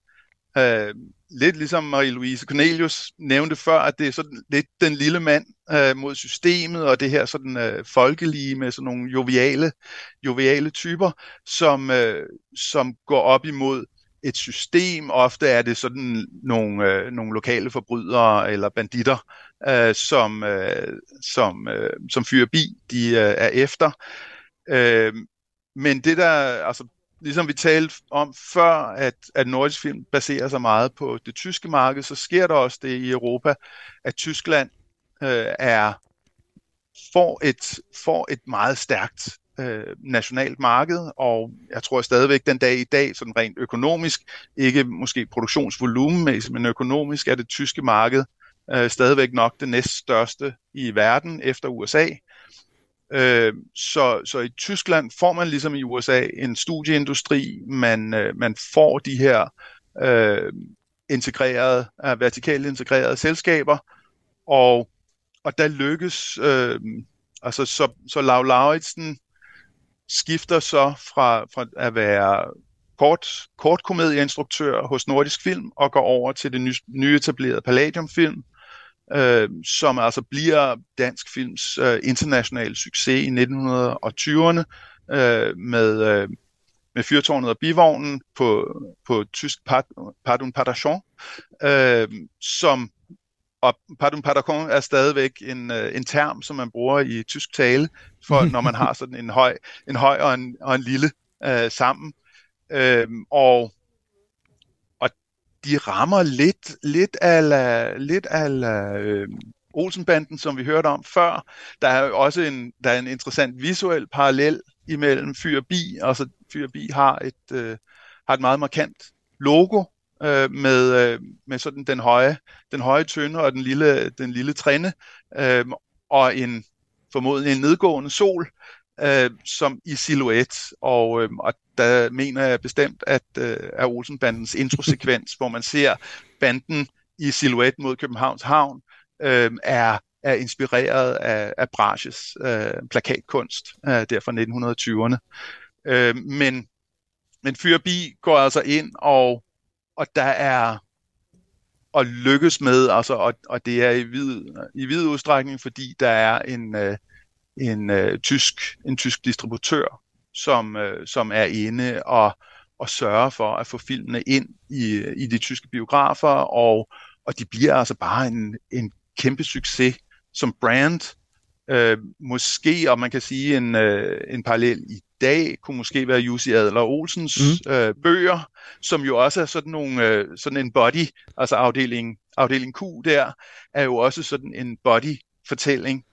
uh, lidt ligesom Marie-Louise Cornelius nævnte før, at det er sådan lidt den lille mand øh, mod systemet, og det her sådan øh, folkelige med sådan nogle joviale, joviale typer, som, øh, som går op imod et system. Ofte er det sådan nogle, øh, nogle lokale forbrydere eller banditter, øh, som, øh, som, øh, som fyrer bi, de øh, er efter. Øh, men det der, altså ligesom vi talte om før, at, at nordisk film baserer sig meget på det tyske marked, så sker der også det i Europa, at Tyskland øh, er får et, får et meget stærkt øh, nationalt marked, og jeg tror stadigvæk den dag i dag, sådan rent økonomisk, ikke måske produktionsvolumenmæssigt, men økonomisk er det tyske marked øh, stadigvæk nok det næststørste i verden efter USA. Øh, så, så i Tyskland får man ligesom i USA en studieindustri, man, øh, man får de her øh, integrerede, øh, vertikalt integrerede selskaber, og, og der lykkes, øh, altså så, så Lau Lauritsen skifter så fra, fra at være kort, kortkomedieinstruktør hos Nordisk Film og går over til det nye, nyetablerede Palladium Film, øh, som altså bliver dansk films øh, internationale succes i 1920'erne øh, med, øh, med Fyrtårnet og Bivognen på, på tysk Pardon Pardon, øh, som og pardon pardon er stadigvæk en, øh, en term, som man bruger i tysk tale, for når man har sådan en høj, en høj og en, og en lille øh, sammen. Øh, og de rammer lidt, lidt ala, lidt ala øh, Olsenbanden, som vi hørte om før. Der er også en, der er en interessant visuel parallel imellem Fyr og Bi. Altså Fyr og Bi har et, øh, har et meget markant logo øh, med, øh, med sådan den høje, den høje tønde og den lille, den lille træne, øh, og en formodentlig en nedgående sol, øh, som i silhuet. Og, øh, og der mener jeg bestemt, at øh, er Olsenbandens introsekvens, hvor man ser banden i silhuet mod Københavns Havn, øh, er er inspireret af, af Braches øh, plakatkunst øh, der fra 1920'erne. Øh, men, men Fyrbi går altså ind, og, og der er og lykkes med, altså, og, og det er i vid, i vid udstrækning, fordi der er en, øh, en, øh, tysk, en tysk distributør, som, øh, som er inde og, og sørger for at få filmene ind i, i de tyske biografer, og, og de bliver altså bare en, en kæmpe succes som brand. Øh, måske, og man kan sige, en, øh, en parallel i dag kunne måske være Jussi Adler Olsens mm. øh, bøger, som jo også er sådan nogle øh, sådan en body, altså afdeling, afdeling Q der, er jo også sådan en body fortælling.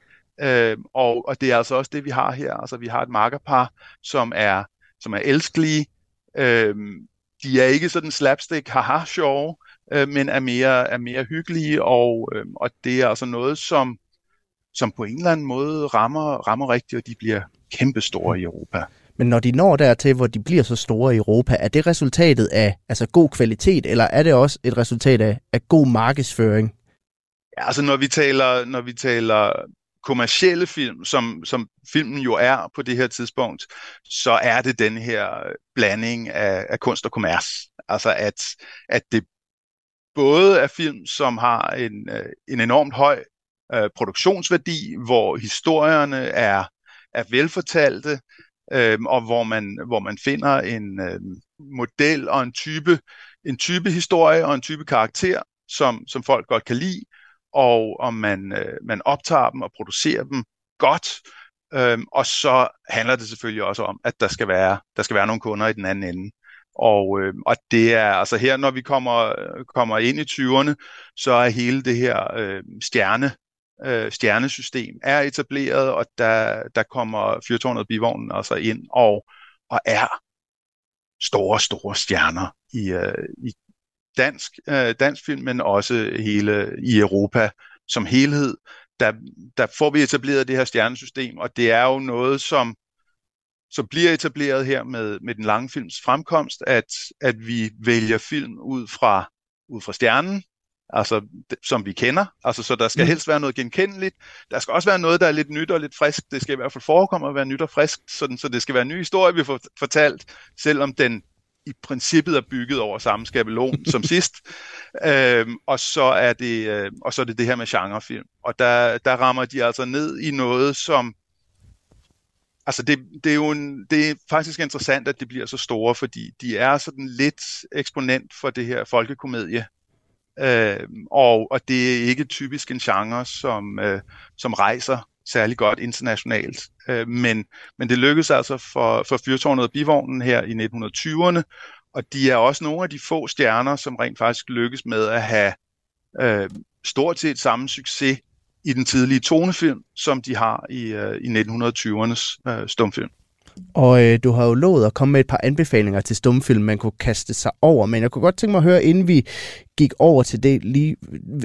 Øh, og, og det er altså også det, vi har her. Altså, vi har et makkerpar, som er, som er elskelige. Øh, de er ikke sådan slapstick, haha, sjove, øh, men er mere, er mere hyggelige, og, øh, og det er altså noget, som, som på en eller anden måde rammer, rammer rigtigt, og de bliver kæmpestore i Europa. Men når de når dertil, hvor de bliver så store i Europa, er det resultatet af altså god kvalitet, eller er det også et resultat af, af god markedsføring? Ja, altså når vi taler, når vi taler kommercielle film, som, som filmen jo er på det her tidspunkt, så er det den her blanding af, af kunst og kommers. Altså at, at det både er film, som har en, øh, en enormt høj øh, produktionsværdi, hvor historierne er, er velfortalte, øh, og hvor man, hvor man finder en øh, model og en type, en type historie og en type karakter, som, som folk godt kan lide, og om man, øh, man optager dem og producerer dem godt. Øhm, og så handler det selvfølgelig også om, at der skal være, der skal være nogle kunder i den anden ende. Og, øh, og det er altså her, når vi kommer, kommer ind i 20'erne, så er hele det her øh, stjerne, øh, stjernesystem er etableret, og der, der kommer fyrtårnet bivognen altså ind og, og er store, store stjerner i, øh, i dansk, øh, dansk film, men også hele i Europa som helhed. Der, der får vi etableret det her stjernesystem, og det er jo noget, som som bliver etableret her med, med den lange films fremkomst, at, at vi vælger film ud fra, ud fra stjernen, altså som vi kender. Altså, så der skal mm. helst være noget genkendeligt. Der skal også være noget, der er lidt nyt og lidt frisk. Det skal i hvert fald forekomme at være nyt og frisk, sådan, så det skal være en ny historie, vi får fortalt, selvom den i princippet er bygget over samme skabelon som sidst. Øhm, og, så er det, øh, og så er det det her med genrefilm. Og der, der rammer de altså ned i noget, som Altså det, det er jo en, det er faktisk interessant, at det bliver så store, fordi de er sådan lidt eksponent for det her folkekomedie. Øh, og, og det er ikke typisk en genre, som, øh, som rejser særlig godt internationalt. Øh, men, men det lykkedes altså for, for Fyrtårnet og Bivognen her i 1920'erne, og de er også nogle af de få stjerner, som rent faktisk lykkes med at have øh, stort set samme succes i den tidlige tonefilm, som de har i, øh, i 1920'ernes øh, stumfilm. Og øh, du har jo lovet at komme med et par anbefalinger til stumfilm, man kunne kaste sig over, men jeg kunne godt tænke mig at høre, inden vi gik over til det, lige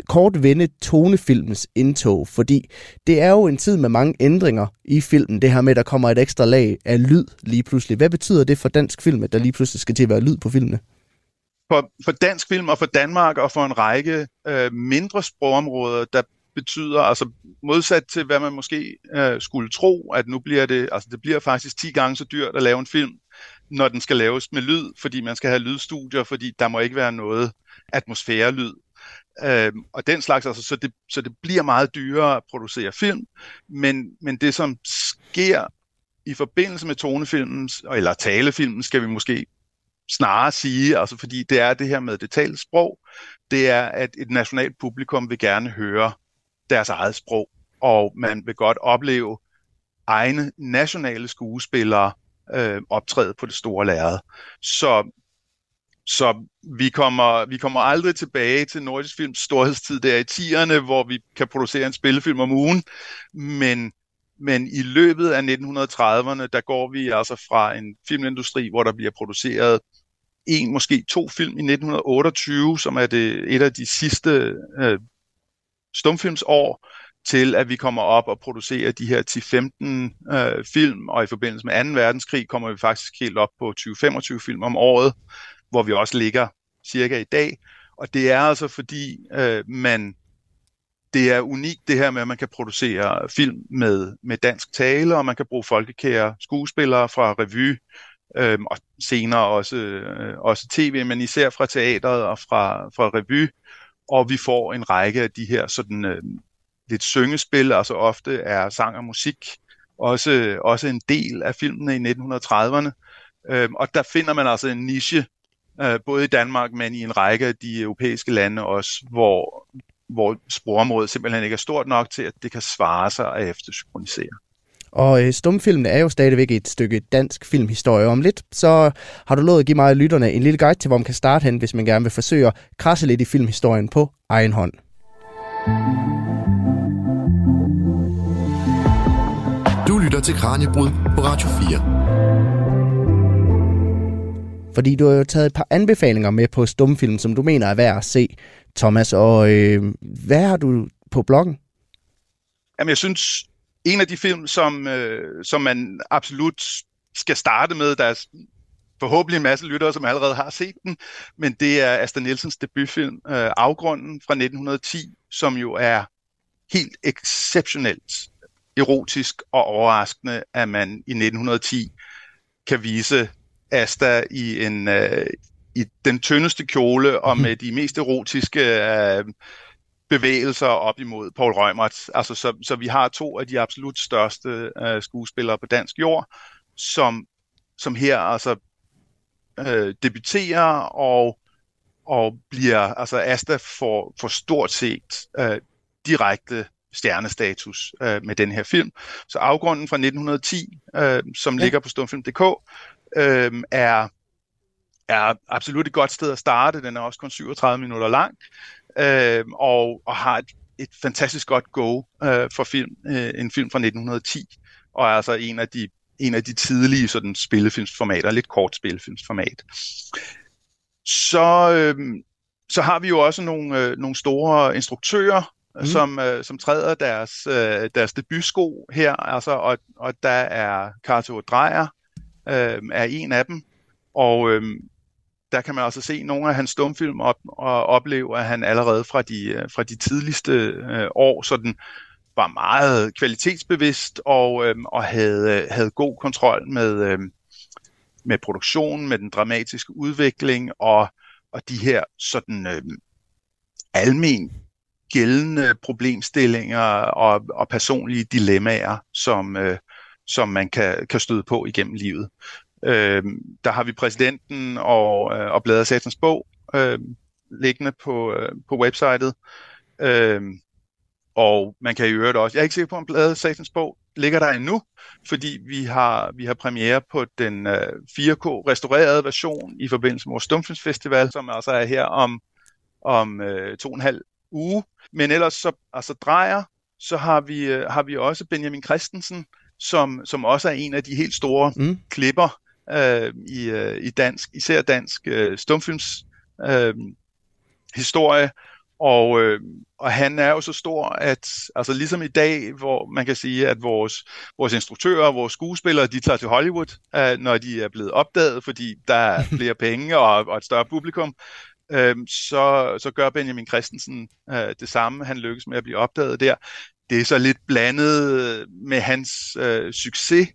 kort vende tonefilmens indtog, fordi det er jo en tid med mange ændringer i filmen, det her med, at der kommer et ekstra lag af lyd lige pludselig. Hvad betyder det for dansk film, at der lige pludselig skal til at være lyd på filmene? For, for dansk film og for Danmark og for en række øh, mindre sprogområder, der betyder, altså modsat til hvad man måske øh, skulle tro, at nu bliver det, altså det bliver faktisk 10 gange så dyrt at lave en film, når den skal laves med lyd, fordi man skal have lydstudier, fordi der må ikke være noget atmosfærelyd. Øh, og den slags, altså, så, det, så det bliver meget dyrere at producere film, men, men det som sker i forbindelse med tonefilmen, eller talefilmen, skal vi måske snarere sige, altså fordi det er det her med det talte sprog, det er, at et nationalt publikum vil gerne høre deres eget sprog, og man vil godt opleve egne nationale skuespillere øh, optræde på det store lærred. Så, så vi, kommer, vi kommer aldrig tilbage til Nordisk Films storhedstid der i 10'erne, hvor vi kan producere en spillefilm om ugen, men, men i løbet af 1930'erne, der går vi altså fra en filmindustri, hvor der bliver produceret en, måske to film i 1928, som er det et af de sidste øh, stumfilmsår, til at vi kommer op og producerer de her 10-15 øh, film, og i forbindelse med 2. verdenskrig kommer vi faktisk helt op på 20-25 film om året, hvor vi også ligger cirka i dag. Og det er altså fordi, øh, man det er unikt det her med, at man kan producere film med, med dansk tale, og man kan bruge folkekære skuespillere fra revy, øh, og senere også, øh, også tv, men især fra teatret og fra, fra revy, og vi får en række af de her sådan øh, lidt syngespil, altså ofte er sang og musik også, også en del af filmene i 1930'erne. Øh, og der finder man altså en niche, øh, både i Danmark, men i en række af de europæiske lande også, hvor, hvor sprogområdet simpelthen ikke er stort nok til, at det kan svare sig at eftersynkronisere. Og øh, stumfilmen er jo stadigvæk et stykke dansk filmhistorie. Om lidt, så har du lovet at give mig og lytterne en lille guide til, hvor man kan starte hen, hvis man gerne vil forsøge at krasse lidt i filmhistorien på egen hånd. lytter til Kranjebrud på Radio 4. Fordi du har jo taget et par anbefalinger med på stumfilm, som du mener er værd at se, Thomas. Og øh, hvad har du på bloggen? Jamen, jeg synes, en af de film, som, øh, som man absolut skal starte med, der er forhåbentlig en masse lyttere, som allerede har set den, men det er Asta Nielsens debutfilm, øh, Afgrunden fra 1910, som jo er helt exceptionelt erotisk og overraskende, at man i 1910 kan vise Asta i en øh, i den tyndeste kjole og mhm. med de mest erotiske øh, bevægelser op imod Paul Reumert. Altså, så, så vi har to af de absolut største øh, skuespillere på dansk jord, som, som her altså øh, debuterer og, og bliver, altså Asta får, får stort set øh, direkte stjernestatus øh, med den her film. Så afgrunden fra 1910, øh, som ja. ligger på stumfilm.dk, øh, er, er absolut et godt sted at starte. Den er også kun 37 minutter lang, øh, og, og har et, et fantastisk godt go øh, for film, øh, en film fra 1910, og er altså en af de en af de tidlige sådan spillefilmsformater, lidt kort spillefilmsformat. Så, øh, så har vi jo også nogle, øh, nogle store instruktører, mm. som, øh, som træder deres, øh, deres debutsko her, altså, og, og der er Carto Dreyer, øh, er en af dem, og øh, der kan man også se nogle af hans stumfilm op, og opleve, at han allerede fra de, øh, fra de tidligste øh, år sådan var meget kvalitetsbevidst og, øh, og havde, øh, havde god kontrol med, øh, med produktionen, med den dramatiske udvikling og, og de her sådan øh, almen gældende problemstillinger og, og personlige dilemmaer, som, øh, som man kan, kan støde på igennem livet. Øh, der har vi præsidenten og, øh, og Bladet Satans Bog øh, liggende på, øh, på websitet. Øh, og man kan i øvrigt også, jeg er ikke sikker på, om Bladet Satans Bog ligger der endnu, fordi vi har, vi har premiere på den øh, 4K restaurerede version i forbindelse med vores Stumfilmsfestival, som altså er her om, om øh, to og en halv uge. Men ellers så altså drejer, så har vi, øh, har vi også Benjamin Christensen, som, som også er en af de helt store mm. klipper øh, i, øh, i dansk, især dansk øh, stumfilms øh, historie. Og, øh, og han er jo så stor, at altså ligesom i dag, hvor man kan sige, at vores, vores instruktører og vores skuespillere, de tager til Hollywood, øh, når de er blevet opdaget, fordi der er flere penge og, og et større publikum, øh, så, så gør Benjamin Christensen øh, det samme. Han lykkes med at blive opdaget der. Det er så lidt blandet med hans øh, succes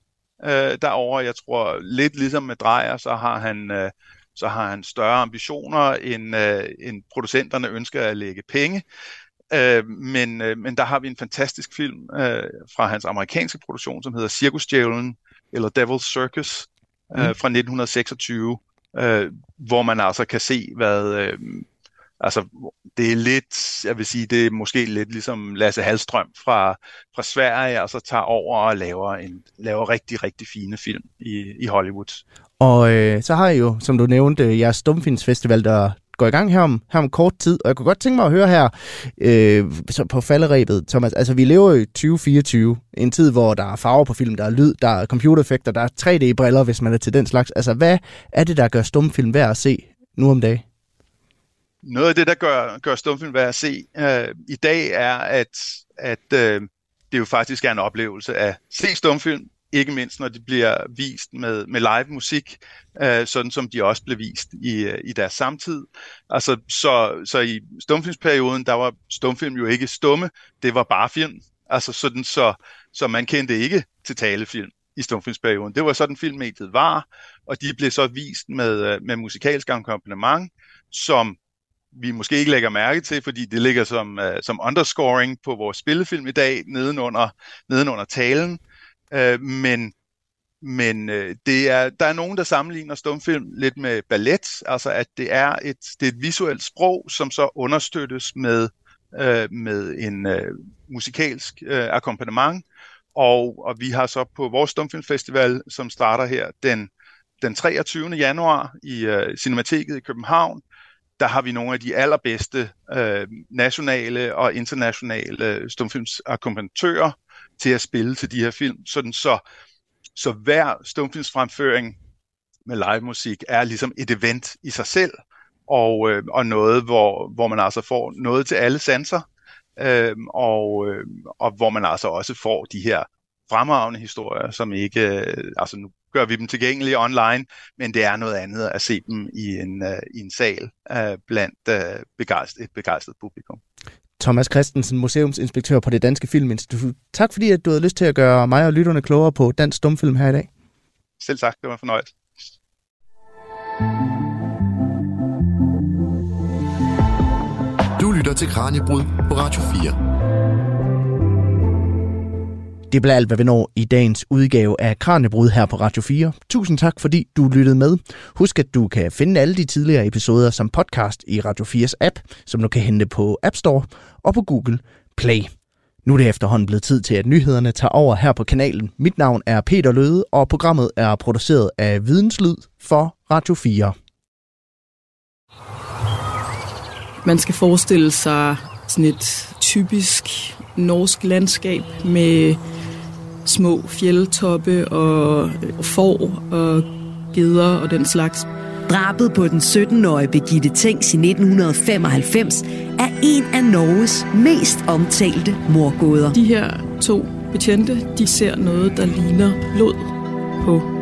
øh, derover. Jeg tror lidt ligesom med Drejer, så har han øh, så har han større ambitioner end, øh, end producenterne ønsker at lægge penge. Øh, men, øh, men der har vi en fantastisk film øh, fra hans amerikanske produktion, som hedder Cirkusdjævlen, eller Devil's Circus, øh, mm. fra 1926, øh, hvor man altså kan se, hvad... Øh, altså, det er lidt, jeg vil sige, det er måske lidt ligesom Lasse Halstrøm fra, fra Sverige, altså tager over og laver, en, laver rigtig, rigtig fine film i, i Hollywood. Og øh, så har I jo, som du nævnte, jeres Stumfilmsfestival, der går i gang her om, her om kort tid. Og jeg kunne godt tænke mig at høre her øh, så på falderæbet, Thomas. Altså, vi lever i 2024, en tid, hvor der er farver på film, der er lyd, der er computereffekter, der er 3D-briller, hvis man er til den slags. Altså, hvad er det, der gør stumfilm værd at se nu om dagen? Noget af det, der gør, gør stumfilm værd at se øh, i dag, er, at, at øh, det jo faktisk er en oplevelse at se stumfilm, ikke mindst når de bliver vist med, med live musik, øh, sådan som de også blev vist i, øh, i deres samtid. Altså, så, så i stumfilmsperioden, der var stumfilm jo ikke stumme, det var bare film. Altså sådan, så, så man kendte ikke til talefilm i stumfilmsperioden. Det var sådan filmmediet var, og de blev så vist med, øh, med musikalsk akkompagnement, som vi måske ikke lægger mærke til, fordi det ligger som, uh, som underscoring på vores spillefilm i dag, nedenunder, nedenunder talen. Uh, men men uh, det er, der er nogen, der sammenligner stumfilm lidt med ballet, altså at det er et, det er et visuelt sprog, som så understøttes med, uh, med en uh, musikalsk uh, akkompagnement. Og, og vi har så på vores stumfilmfestival, som starter her den, den 23. januar i uh, Cinemateket i København, der har vi nogle af de allerbedste øh, nationale og internationale stumfilmsakkompagnatører til at spille til de her film, sådan så, så hver stumfilmsfremføring med live musik er ligesom et event i sig selv, og, øh, og noget, hvor, hvor man altså får noget til alle sanser, øh, og, øh, og hvor man altså også får de her fremragende historier, som ikke, øh, altså nu gør vi dem tilgængelige online, men det er noget andet at se dem i en, uh, i en sal uh, blandt uh, begejstret, et begejstret publikum. Thomas Christensen, museumsinspektør på det Danske Filminstitut. Tak fordi, at du havde lyst til at gøre mig og lytterne klogere på dansk stumfilm her i dag. Selv tak, det var fornøjet. Du lytter til Kranjebrud på Radio 4. Det bliver alt, hvad vi når i dagens udgave af Kranjebrud her på Radio 4. Tusind tak, fordi du lyttede med. Husk, at du kan finde alle de tidligere episoder som podcast i Radio 4's app, som du kan hente på App Store og på Google Play. Nu er det efterhånden blevet tid til, at nyhederne tager over her på kanalen. Mit navn er Peter Løde, og programmet er produceret af Videnslyd for Radio 4. Man skal forestille sig sådan et typisk norsk landskab med små fjeldtoppe og får og geder og den slags. Drabet på den 17-årige Birgitte Tengs i 1995 er en af Norges mest omtalte morgåder. De her to betjente, de ser noget, der ligner blod på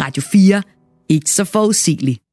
Radio 4. Ikke så forudsigeligt.